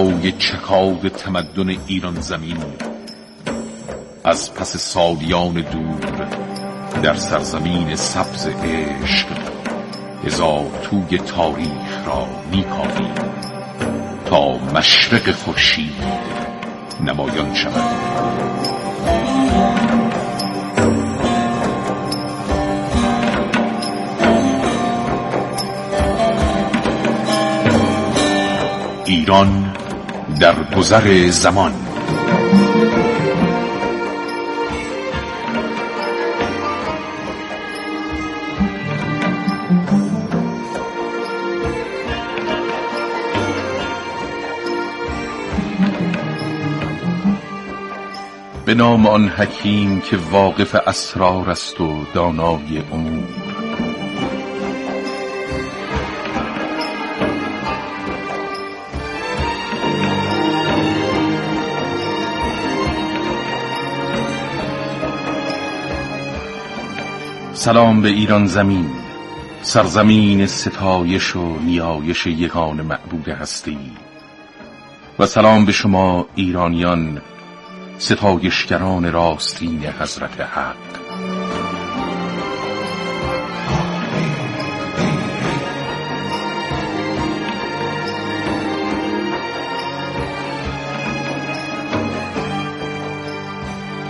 صدای چکاد تمدن ایران زمین. از پس سالیان دور در سرزمین سبز عشق هزار توی تاریخ را میکاویم تا مشرق خورشید نمایان شود. ایران در گذر زمان. به نام آن حکیم که واقف اسرار است و دانای امور سلام به ایران زمین. سرزمین ستایش و نیایش یگان معبود هستی. و سلام به شما ایرانیان ستایشگران راستین حضرت حق.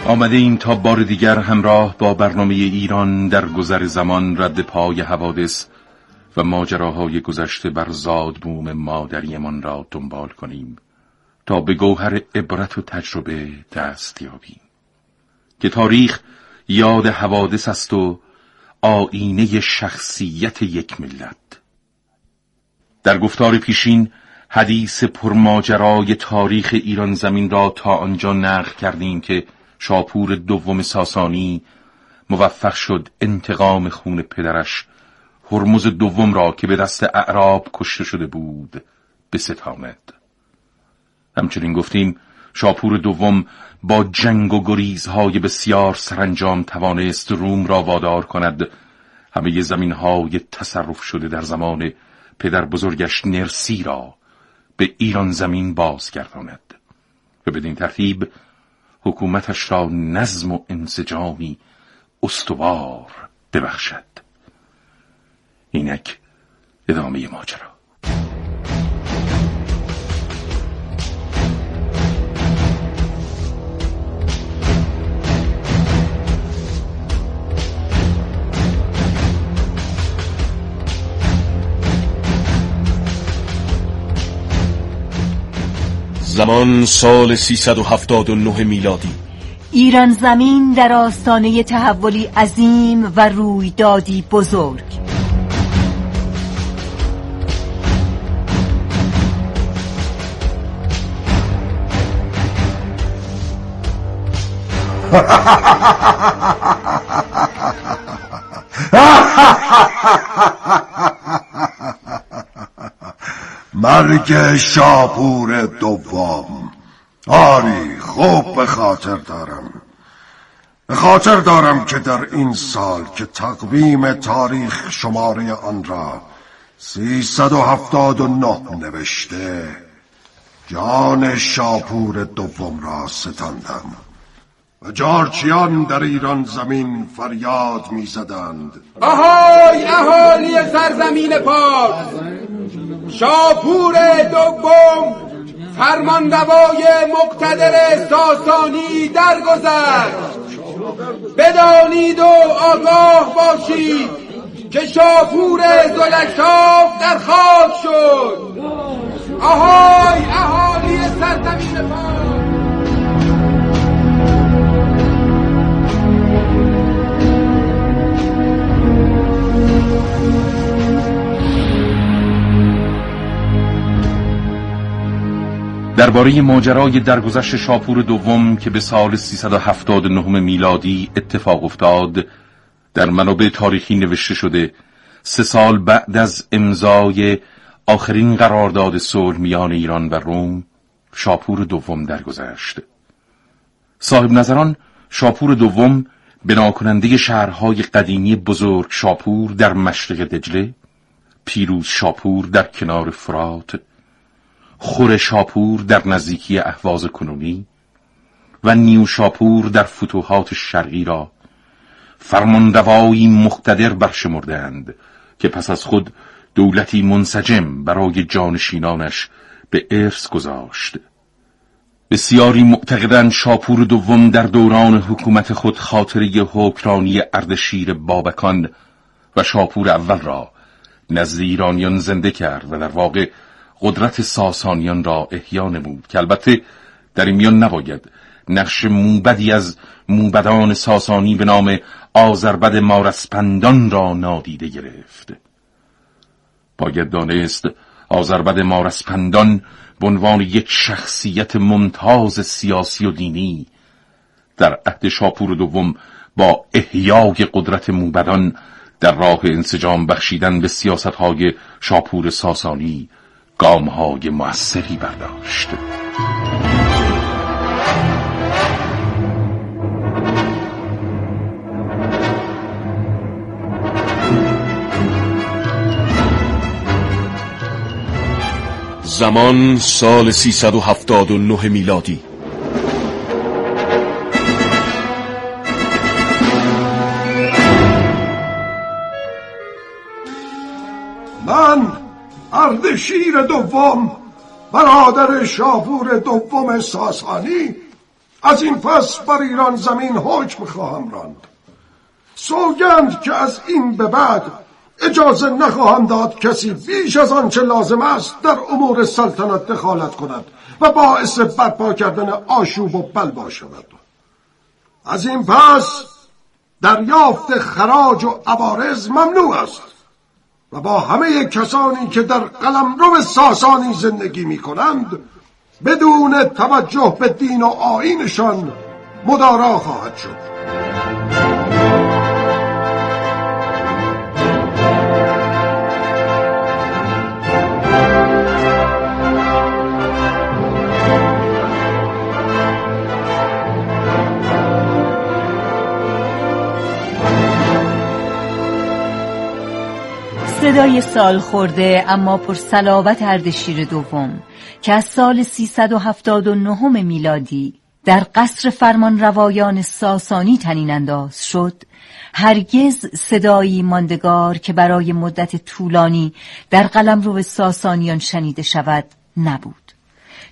آمده ایم تا بار دیگر همراه با برنامه ایران در گذر زمان رد پای حوادث و ماجراهای گذشته بر زادبوم مادریمان را دنبال کنیم تا به گوهر عبرت و تجربه دست یابیم که تاریخ یاد حوادث است و آینه شخصیت یک ملت. در گفتار پیشین حدیث پرماجرای تاریخ ایران زمین را تا آنجا نقل کردیم که شاپور دوم ساسانی موفق شد انتقام خون پدرش. هرمز دوم را که به دست اعراب کشته شده بود بستاند همچنین گفتیم شاپور دوم با جنگ و گریزهای بسیار سرانجام توانست روم را وادار کند. همه زمین های تصرف شده در زمان پدر بزرگش نرسی را به ایران زمین بازگرداند. و بدین ترتیب حکومتش را نظم و انسجامی استوار ببخشد. اینک ادامه ماجرا. زمان سال 379 میلادی. ایران زمین در آستانه تحولی عظیم و رویدادی بزرگ. مرگ شاپور دوم. آری خوب به خاطر دارم. به خاطر دارم که در این سال که تقویم تاریخ شماره آن را سیصد و هفتاد و نه نوشته جان شاپور دوم را ستاندم. و جارچیان در ایران زمین فریاد می‌زدند. آهای اهالی سرزمین پاک! شاپور دوم فرمانروای مقتدر ساسانی درگذشت بدانید و آگاه باشید که شاپور زلکشاف در خاک شد. آهای اهالی سرزمین پاک درباره ماجرای درگذشت شاپور دوم که به سال 379 میلادی اتفاق افتاد در منابع تاریخی نوشته شده سه سال بعد از امضای آخرین قرارداد صلح میان ایران و روم شاپور دوم درگذشت. صاحب نظران شاپور دوم بناکننده شهرهای قدیمی بزرگ شاپور در مشرق دجله پیروز شاپور در کنار فرات خور شاپور در نزدیکی اهواز کنونی و نیو شاپور در فتوحات شرقی را فرماندوایی مقتدر برشمردند که پس از خود دولتی منسجم برای جانشینانش به ارث گذاشت. بسیاری معتقدند شاپور دوم در دوران حکومت خود خاطره حکرانی اردشیر بابکان و شاپور اول را نزد ایرانیان زنده کرد و در واقع قدرت ساسانیان را احیا نمود که البته در این میان نباید. نقش موبدی از موبدان ساسانی به نام آزربد مارسپندان را نادیده گرفت. باید دانست آزربد مارسپندان به عنوان یک شخصیت ممتاز سیاسی و دینی در عهد شاپور دوم با احیای قدرت موبدان در راه انسجام بخشیدن به سیاست های شاپور ساسانی گام های موثری برداشت. زمان سال 379 میلادی. اردشیر دوم برادر شاپور دوم ساسانی از این پس بر ایران زمین حکم خواهم راند. سوگند که از این به بعد اجازه نخواهم داد کسی بیش از آنچه لازم است در امور سلطنت دخالت کند و باعث برپا کردن آشوب و بلوا شود. از این پس دریافت خراج و عوارض ممنوع است. و با همه کسانی که در قلمرو ساسانی زندگی می کنند بدون توجه به دین و آینشان مدارا خواهد شد. صدای سال خورده اما پر سلاوت اردشیر دوم که از سال 379 میلادی در قصر فرمان روایان ساسانی تنین انداز شد. هرگز صدایی ماندگار که برای مدت طولانی در قلم رو ساسانیان شنیده شود نبود.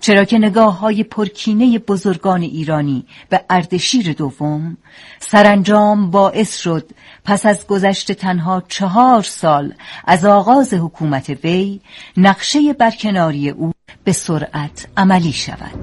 چرا که نگاه های پرکینه بزرگان ایرانی به اردشیر دوم سرانجام باعث شد پس از گذشت تنها چهار سال از آغاز حکومت وی نقشه برکناری او به سرعت عملی شود.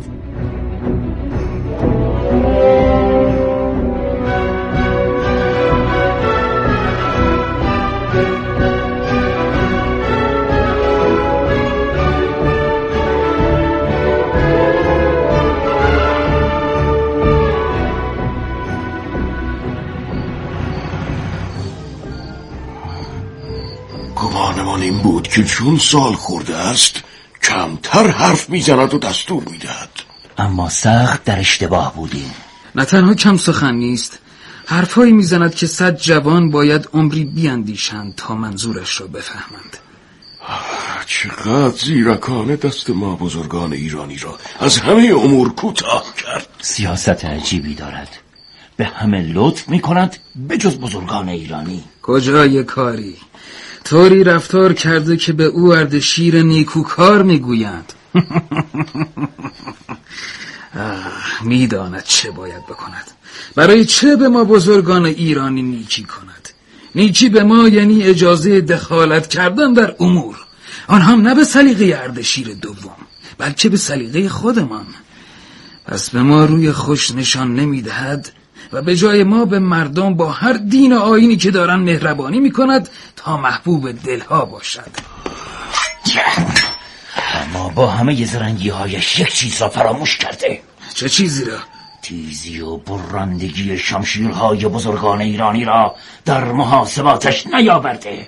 که چون سال خورده است کمتر حرف می‌زند و دستور می‌دهد. اما سخت در اشتباه بودیم. نه تنها کم سخن نیست حرفهایی می‌زند که صد جوان باید عمری بیاندیشند تا منظورش را بفهمند. چقدر زیرکانه دست ما بزرگان ایرانی را از همه امور کوتاه کرد. سیاست عجیبی دارد. به همه لطف می کند به جز بزرگان ایرانی. کجای کاری؟ طوری رفتار کرده که به او اردشیر نیکوکار می‌گویند. می‌داند چه باید بکند. برای چه به ما بزرگان ایرانی نیکی کند؟ نیکی به ما یعنی اجازه دخالت کردن در امور. آن هم نه به سلیقه اردشیر دوم بلکه به سلیقه خودمان. پس به ما روی خوش نشان نمی‌دهد و به جای ما به مردم با هر دین و آینی که دارن مهربانی می‌کند تا محبوب دلها باشد. اما با همه زرنگی هایش یک چیز را فراموش کرده. چه چیزی را؟ تیزی و برندگی شمشیرهای بزرگان ایرانی را در محاسباتش نیاورده.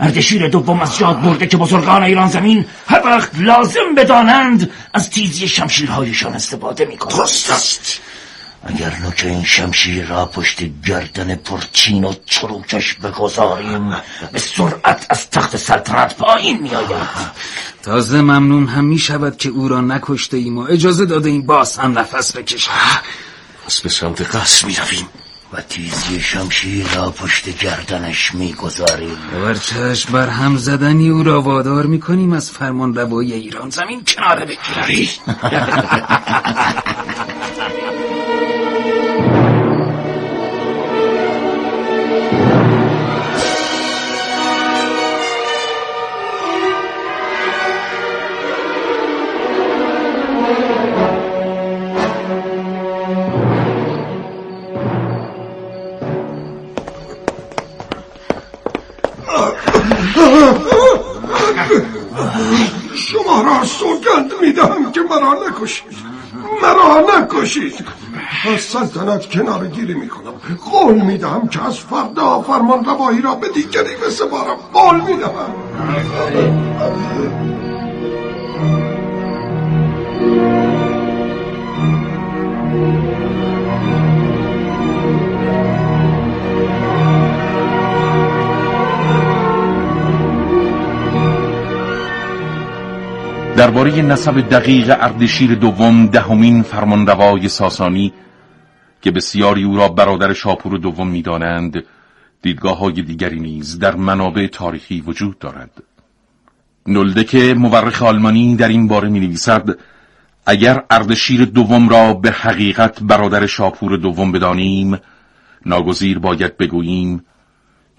اردشیر دوم از یاد برده که بزرگان ایران زمین هر وقت لازم بدانند از تیزی شمشیرهایشان استفاده می‌کنند درست است. اگر نوک این شمشیر را پشت گردن پرچین و چروکش بگذاریم به سرعت از تخت سلطنت پایین میآید. تازه ممنون هم می شود که او را نکشته ایم و اجازه داده این باز هم نفس بکشد. پس به سمت قصر می رویم و تیزی شمشیر را پشت گردنش می‌گذاریم. بر چشم بر هم زدنی او را وادار می کنیم از فرمان روایی ایران. زمین کناره بگیری می‌دهم که مرا نکشید. مرا نکشید. از سلطنت کنار گیری می‌کنم. قول می‌دهم که از فردا فرمان روایی را به دیگری بسپارم. قول می‌دهم. درباره نسب دقیق اردشیر دوم دهمین فرمانروای ساسانی که بسیاری او را برادر شاپور دوم می‌دانند دیدگاه های دیگری نیز در منابع تاریخی وجود دارد. نلدک مورخ آلمانی در این باره می نویسد اگر اردشیر دوم را به حقیقت برادر شاپور دوم بدانیم ناگزیر باید بگوییم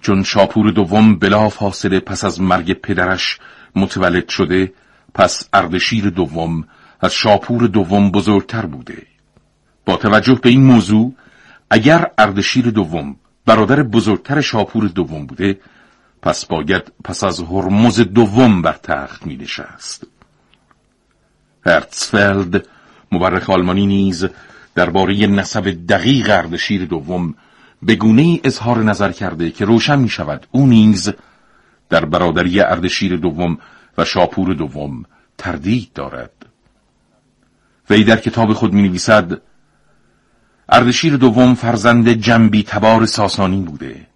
چون شاپور دوم بلا فاصله پس از مرگ پدرش متولد شده پس اردشیر دوم از شاپور دوم بزرگتر بوده. با توجه به این موضوع اگر اردشیر دوم برادر بزرگتر شاپور دوم بوده پس باید پس از هرمز دوم بر تخت می نشست هرتسفلد مورخ آلمانی نیز درباره نسب دقیق اردشیر دوم به گونه اظهار نظر کرده که روشن می شود او نیز در برادری اردشیر دوم و شاپور دوم تردید دارد. وی در کتاب خود می نویسد اردشیر دوم فرزند جنبی تبار ساسانی بوده.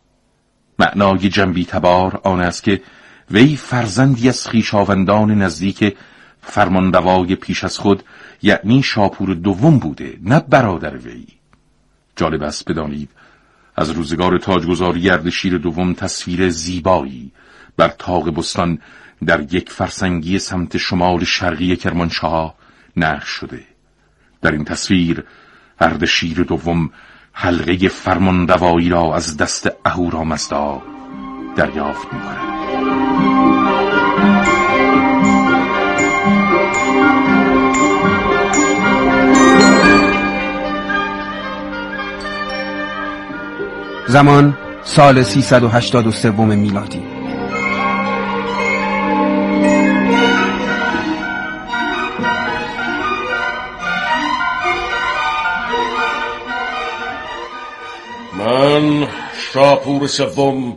معنای جنبی تبار آن است که وی فرزندی از خیشاوندان نزدیک فرمانروای پیش از خود یعنی شاپور دوم بوده نه برادر وی. جالب است بدانید از روزگار تاجگذاری اردشیر دوم تصویر زیبایی بر تاق بستان در یک فرسنگی سمت شمال شرقی کرمانشاه نقش شده. در این تصویر اردشیر دوم حلقه فرمان روایی را از دست اهورامزدا دریافت می‌کند. زمان سال 383 میلادی. شاپور سوم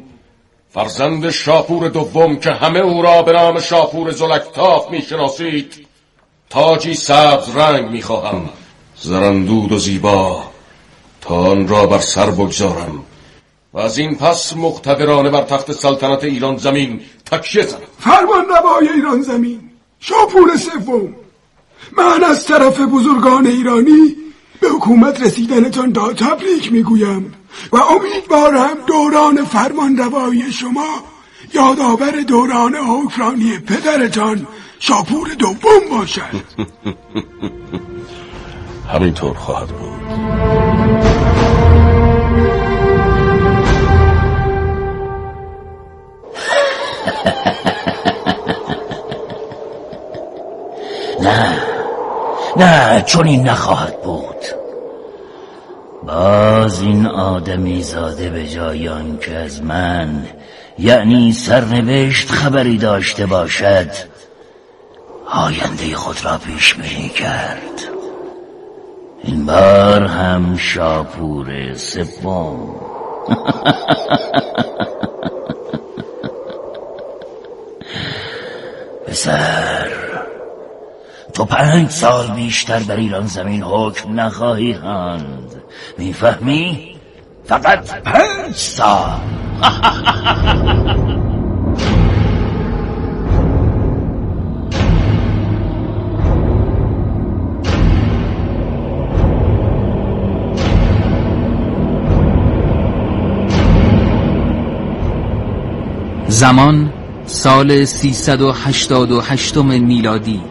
فرزند شاپور دوم که همه او را به نام شاپور زلکتاف می‌شناسید تاجی سبز رنگ می‌خواهم. زرندود و زیبا تا آن را بر سر بگذارم. و از این پس مقتدرانه بر تخت سلطنت ایران زمین تکیه زنم. فرمان ایران زمین. شاپور سوم. من از طرف بزرگان ایرانی به حکومت رسیدنتان دا تبریک می‌گویم. و امیدوارم دوران فرمان روایی شما یادآور دوران حکمرانی پدرتان شاپور دوم باشد. همینطور خواهد بود. نه. نه چون این نخواهد بود. باز این آدمی زاده به جای که از من یعنی سرنوشت خبری داشته باشد آینده خود را پیش بینی کرد. این بار هم شاپور سوم. پسر تو پنج سال بیشتر بر ایران زمین حکم نخواهی خواند. می‌فهمی؟ فقط پنج سال زمان سال 388 میلادی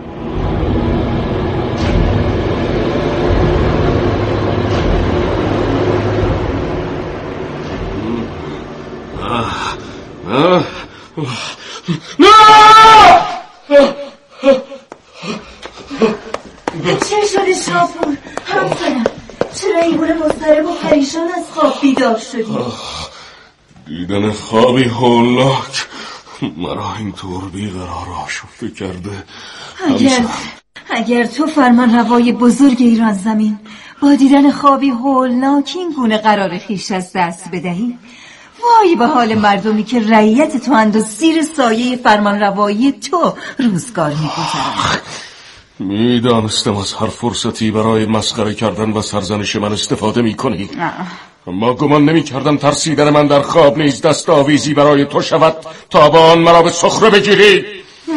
چه شده شاپور؟ همسرم چرا این گونه مضطرب و پریشان از خواب بیدار شدی؟ دیدن خوابی هولاک مرا اینطور بیقرار آشفته کرده. اگر اگر تو فرمان روای بزرگ ایران زمین با دیدن خوابی هولناک این گونه قرار خیش از دست بدهی وای به حال مردمی که رعیت تو اند و زیر سایه فرمان روایی تو روزگار میگذرند می‌دانستم از هر فرصتی برای مسخره کردن و سرزنش من استفاده می‌کنی. اما گمان نمی کردم ترسیدن من در خواب نیز دست آویزی برای تو شود تا با آن مرا به سخره بگیری.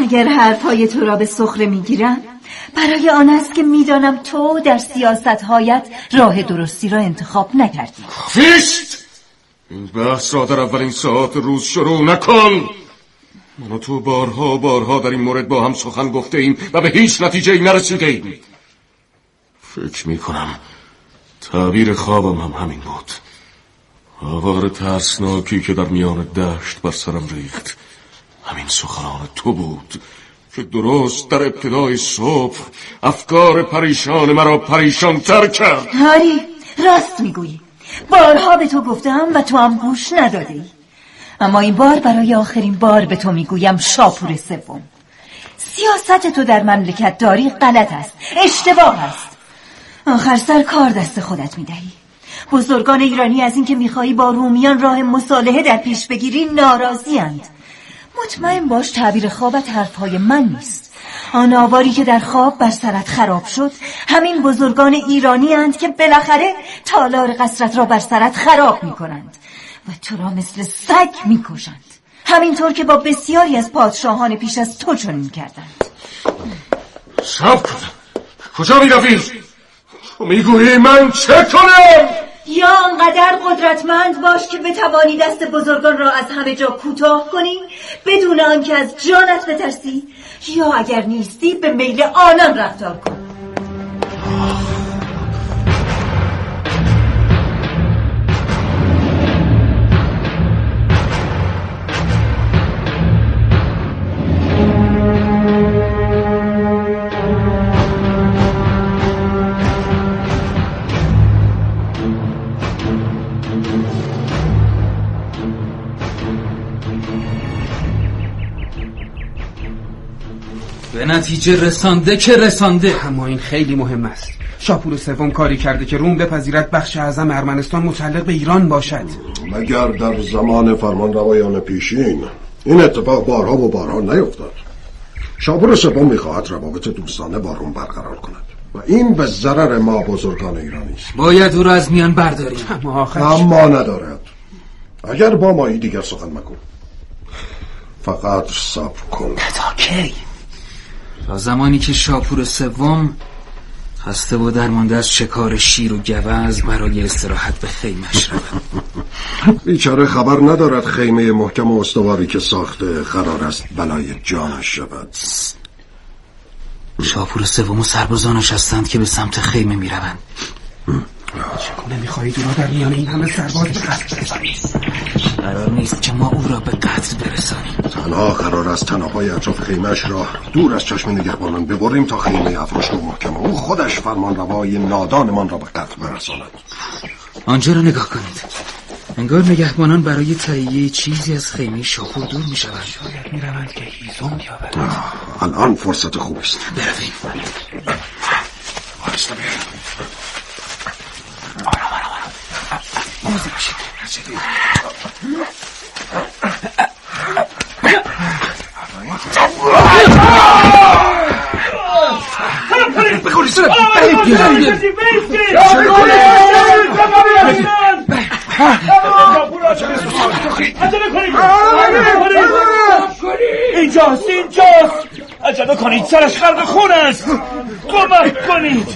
اگر حرفهای تو را به سخره می‌گیرم برای آن است که می‌دانم تو در سیاستهایت راه درستی را انتخاب نکردی. فیست این بحث را در اولین ساعت روز شروع نکن! من تو بارها بارها در این مورد با هم سخن گفته ایم و به هیچ نتیجه نرسیده ایم. فکر می کنم تعبیر خوابم هم همین بود. آوار ترسناکی که در میان دشت بر سرم ریخت. همین سخنان تو بود که درست در ابتدای صبح افکار پریشان مرا پریشان تر کرد. هاری راست می‌گویی. بارها به تو گفتم و تو هم گوش نداده ای. اما این بار برای آخرین بار به تو می‌گویم شاپور سوم. سیاست تو در مملکت داری غلط است اشتباه است. آخر سر کار دست خودت می‌دهی. بزرگان ایرانی از اینکه می‌خواهی با رومیان راه مصالحه در پیش بگیری ناراضی اند مطمئن باش تعبیر خوابت حرفهای من نیست. آن آواری که در خواب بر سرت خراب شد همین بزرگان ایرانی اند که بالاخره تالار قصرت را بر سرت خراب می کنند و تو را مثل سگ می کشند همینطور که با بسیاری از پادشاهان پیش از تو چنین کردند سب کن کجا می روی؟ می‌گویی من چه کنم؟ یا انقدر قدرتمند باش که بتوانی دست بزرگان را از همه جا کوتاه کنی بدون آنکه از جانت بترسی یا اگر نیستی به میل آنان رفتار کن. به نتیجه رسانده که رسانده. اما این خیلی مهم است. شاپور سوم کاری کرده که روم بپذیرد بخش اعظم ارمنستان متعلق به ایران باشد. مگر در زمان فرمان روایان پیشین این اتفاق بارها و بارها نیفتاد؟ شاپور سوم می‌خواهد روابط دوستانه با روم برقرار کند و این به ضرر ما بزرگان ایرانی است. باید او را از میان برداریم. اما آخر اما ندارد. اگر با مایی دیگر سخن مکن. فقط صبر کن. تا کی؟ تا زمانی که شاپور سوم خسته و درمانده از شکار شیر و گوز برای استراحت به خیمش رود. بیچاره خبر ندارد خیمه محکم و استواری که ساخته قرار است بلای جانش شود. شاپور سوم و سربازانش هستند که به سمت خیمه می‌روند. چگونه می‌خواهید او را در میان این همه سرباز به قتل برسانید قرار نیست که ما او را به قتل برسانیم. تنها قرار است تنهای اطراف خیمهش را دور از چشم نگهبانان ببریم تا خیمه افراشت و محکمه او خودش فرمان روای نادانمان را به قتل برساند. آنجا را نگاه کنید. انگار نگهبانان برای تهیه چیزی از خیمه شاپور دور می شود شاید می روند که هیزم بیابند الان فرصت خوب است. برویم. آرستا آرام آرام آرام. اینجاست اینجاست عجله کنید سرش خرق خون است. کمک کنید.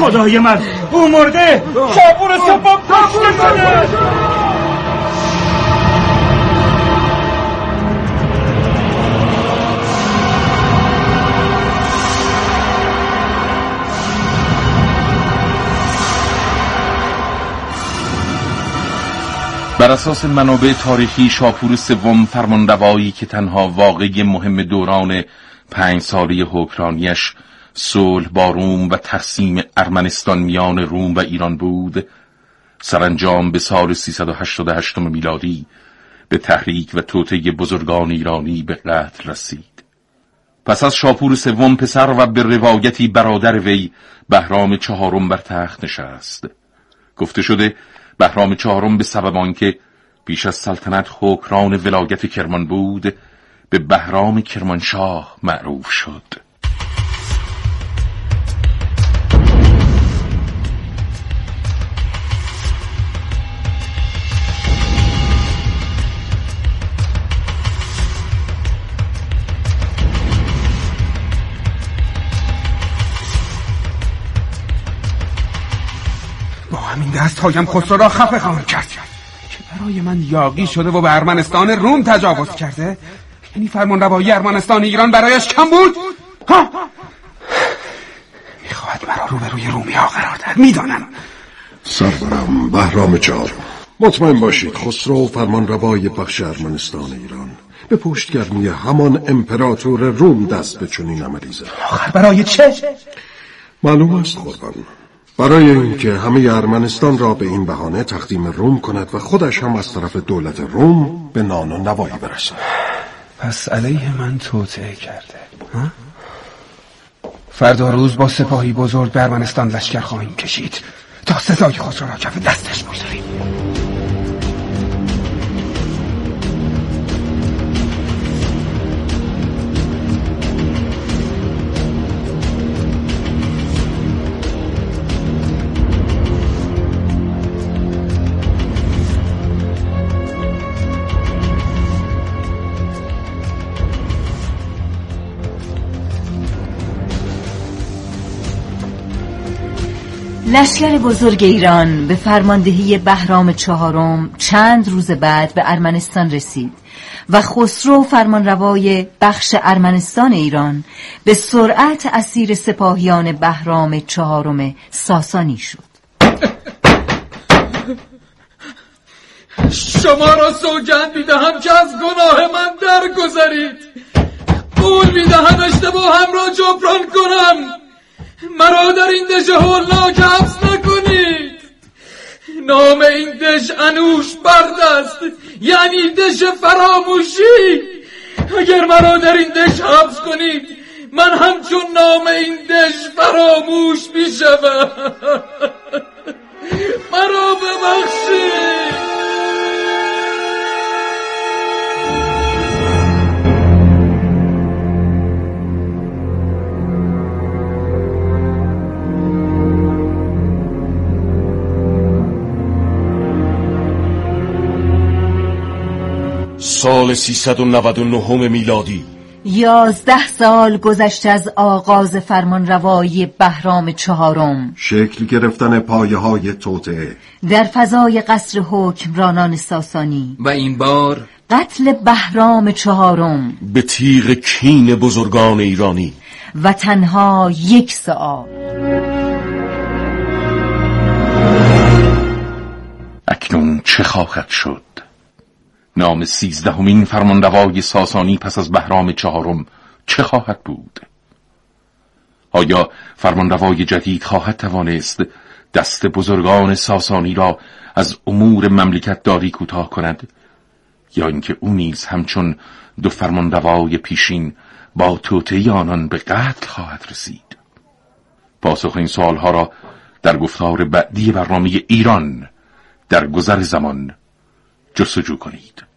خدای من او مرده شابور سبب کشته شده بر اساس منابع تاریخی شاپور سوم فرمانروایی که تنها واقعی مهم دوران پنج ساله حکرانیش صلح با روم و تقسیم ارمنستان میان روم و ایران بود سرانجام به سال 388 میلادی به تحریک و توطه بزرگان ایرانی به قتل رسید. پس از شاپور سوم پسر و به روایتی برادر وی بهرام چهارم بر تخت نشست. گفته شده بهرام چهارم به سبب آنکه بیش از سلطنت حکران ولایت کرمان بود به بهرام کرمانشاه معروف شد. همین دست هایم خسرو را خفه خواهم کرد. که برای من یاقی شده و به ارمنستان روم تجاوز کرده یعنی فرمان روایی ارمنستان ایران برایش کم بود؟ ها؟ می‌خواهد مرا روبروی رومی ها قرار دهد. می‌دانم. سرورم بهرام چهار مطمئن باشید خسرو فرمان روای بخش ارمنستان ایران. به پشتگرمی همان امپراتور روم دست به چنین عملی زد. آخر برای چه؟ معلوم است قربان. برای اینکه همه ارمنستان را به این بهانه تقدیم روم کند و خودش هم از طرف دولت روم به نان و نوایی برسد. پس علیه من توطعه کرده. فردا روز با سپاهی بزرگ به ارمنستان لشکر خواهیم کشید. تا سزای خود را کف دستش بگذاریم. لشکر بزرگ ایران به فرماندهی بهرام چهارم چند روز بعد به ارمنستان رسید و خسرو فرمانروای بخش ارمنستان ایران به سرعت اسیر سپاهیان بهرام چهارم ساسانی شد. شما را سوگند می‌دهم که از گناه من درگذرید. قول می‌دهم اشتباه هم را جبران کنم. مرا در این دژ هولناک حبس نکنید. نام این دژ انوش برد است یعنی دژ فراموشی. اگر مرا در این دژ حبس کنید من همچون نام این دژ فراموش می‌شوم. مرا ببخشید. سال 399 میلادی. یازده سال گذشت از آغاز فرمان روایی بهرام چهارم. شکل گرفتن پایه های توطعه در فضای قصر حکمرانان ساسانی. و این بار قتل بهرام چهارم. به تیغ کین بزرگان ایرانی. و تنها یک ساعت اکنون چه خواهد شد؟ نام سیزدهمین فرمانروای ساسانی پس از بهرام چهارم چه خواهد بود؟ آیا فرمانروای جدید خواهد توانست دست بزرگان ساسانی را از امور مملکت داری کوتاه کند؟ یا اینکه او نیز همچون دو فرمانروای پیشین با توطئه آنان به قتل خواهد رسید؟ پاسخ این سوالها را در گفتار بعدی برنامه ایران در گذر زمان جستجو کنید.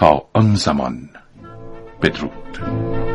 تا آن زمان. بدرود.